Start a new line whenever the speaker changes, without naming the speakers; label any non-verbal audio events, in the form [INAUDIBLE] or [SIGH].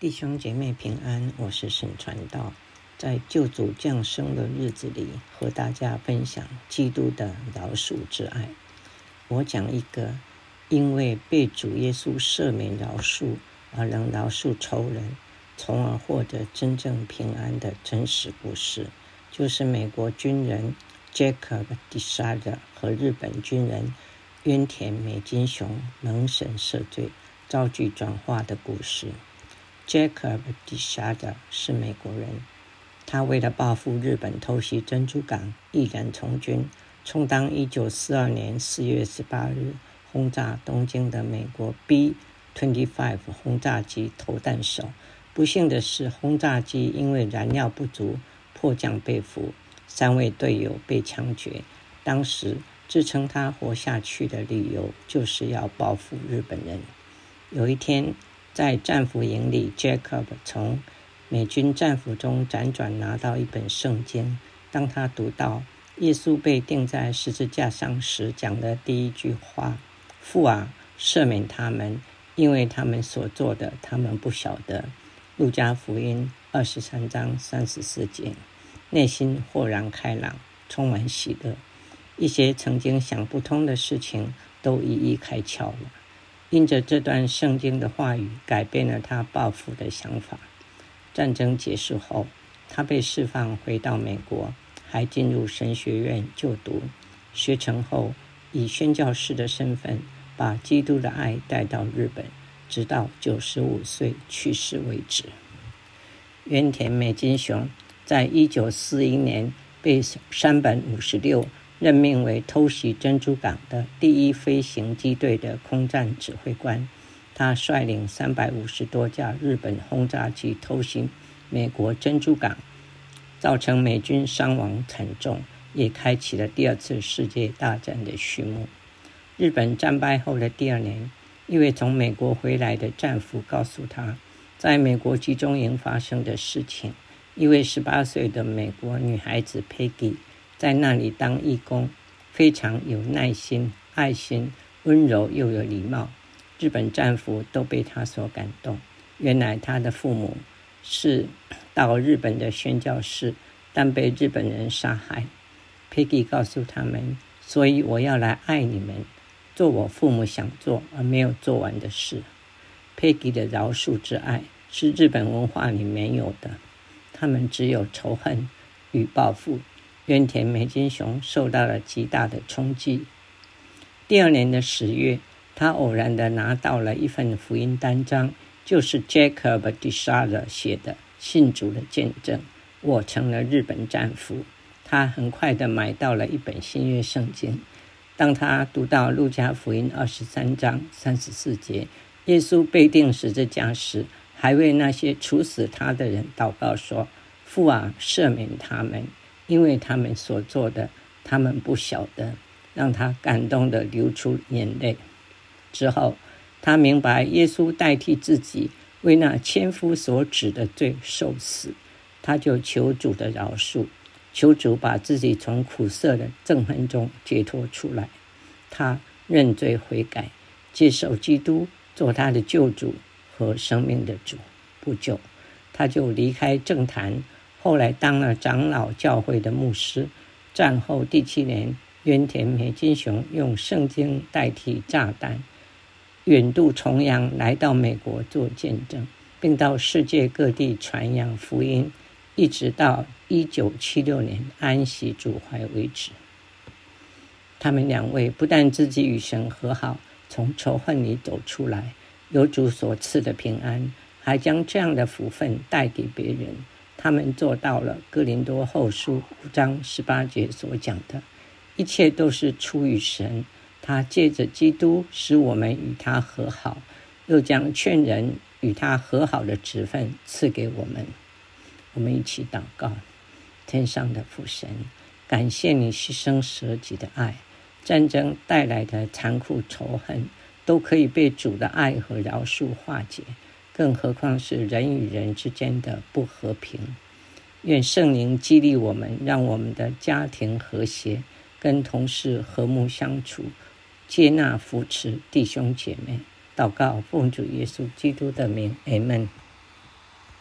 弟兄姐妹平安，我是沈传道，在救主降生的日子里，和大家分享基督的饶恕之爱。我讲一个因为被主耶稣赦免饶恕而能饶恕仇人，从而获得真正平安的真实故事，就是美国军人 Jacob d e s a d e r 和日本军人渊田美金雄能神赦罪、遭拒转化的故事。Jacob d e s a d e 是美国人，他为了报复日本偷袭珍珠港，毅然从军，充当1942年4月18日轰炸东京的美国 B-25 轰炸机投弹手。不幸的是，轰炸机因为燃料不足迫降被俘，三位队友被枪决。当时支撑他活下去的理由，就是要报复日本人。有一天。在战俘营里，Jacob 从美军战俘中辗转拿到一本圣经。当他读到耶稣被钉在十字架上时讲的第一句话：“父啊，赦免他们，因为他们所做的，他们不晓得。”路加福音二十三章三十四节，内心豁然开朗，充满喜乐。一些曾经想不通的事情都一一开窍了。因着这段圣经的话语，改变了他报复的想法。战争结束后，他被释放回到美国，还进入神学院就读。学成后，以宣教士的身份，把基督的爱带到日本，直到九十五岁去世为止。原田美金雄在一九四一年被山本五十六。任命为偷袭珍珠港的第一飞行机队的空战指挥官，他率领三百五十多架日本轰炸机偷袭美国珍珠港，造成美军伤亡惨重，也开启了第二次世界大战的序幕。日本战败后的第二年，一位从美国回来的战俘告诉他，在美国集中营发生的事情。一位十八岁的美国女孩子 Peggy。在那里当义工，非常有耐心、爱心、温柔又有礼貌。日本战俘都被他所感动。原来他的父母是 [CLEARS THROAT] 到日本的宣教士，但被日本人杀害。Peggy 告诉他们：“所以我要来爱你们，做我父母想做而没有做完的事。” Peggy 的饶恕之爱是日本文化里没有的，他们只有仇恨与报复。渊田美金雄受到了极大的冲击。第二年的十月，他偶然的拿到了一份福音单张，就是 Jacob d e s a r 写的信主的见证。我成了日本战俘。他很快的买到了一本新约圣经。当他读到路加福音二十三章三十四节，耶稣被钉十字架时，还为那些处死他的人祷告说：“父啊，赦免他们。”因为他们所做的，他们不晓得，让他感动的流出眼泪。之后，他明白耶稣代替自己为那千夫所指的罪受死，他就求主的饶恕，求主把自己从苦涩的憎恨中解脱出来。他认罪悔改，接受基督做他的救主和生命的主。不久，他就离开政坛。后来当了长老教会的牧师。战后第七年，渊田美金雄用圣经代替炸弹，远渡重洋来到美国做见证，并到世界各地传扬福音，一直到一九七六年安息主怀为止。他们两位不但自己与神和好，从仇恨里走出来，有主所赐的平安，还将这样的福分带给别人。他们做到了《哥林多后书》五章十八节所讲的，一切都是出于神。他借着基督使我们与他和好，又将劝人与他和好的职分赐给我们。我们一起祷告：天上的父神，感谢你牺牲舍己的爱，战争带来的残酷仇恨都可以被主的爱和饶恕化解。更何况是人与人之间的不和平。愿圣灵激励我们，让我们的家庭和谐，跟同事和睦相处，接纳扶持弟兄姐妹。祷告奉主耶稣基督的名，阿门。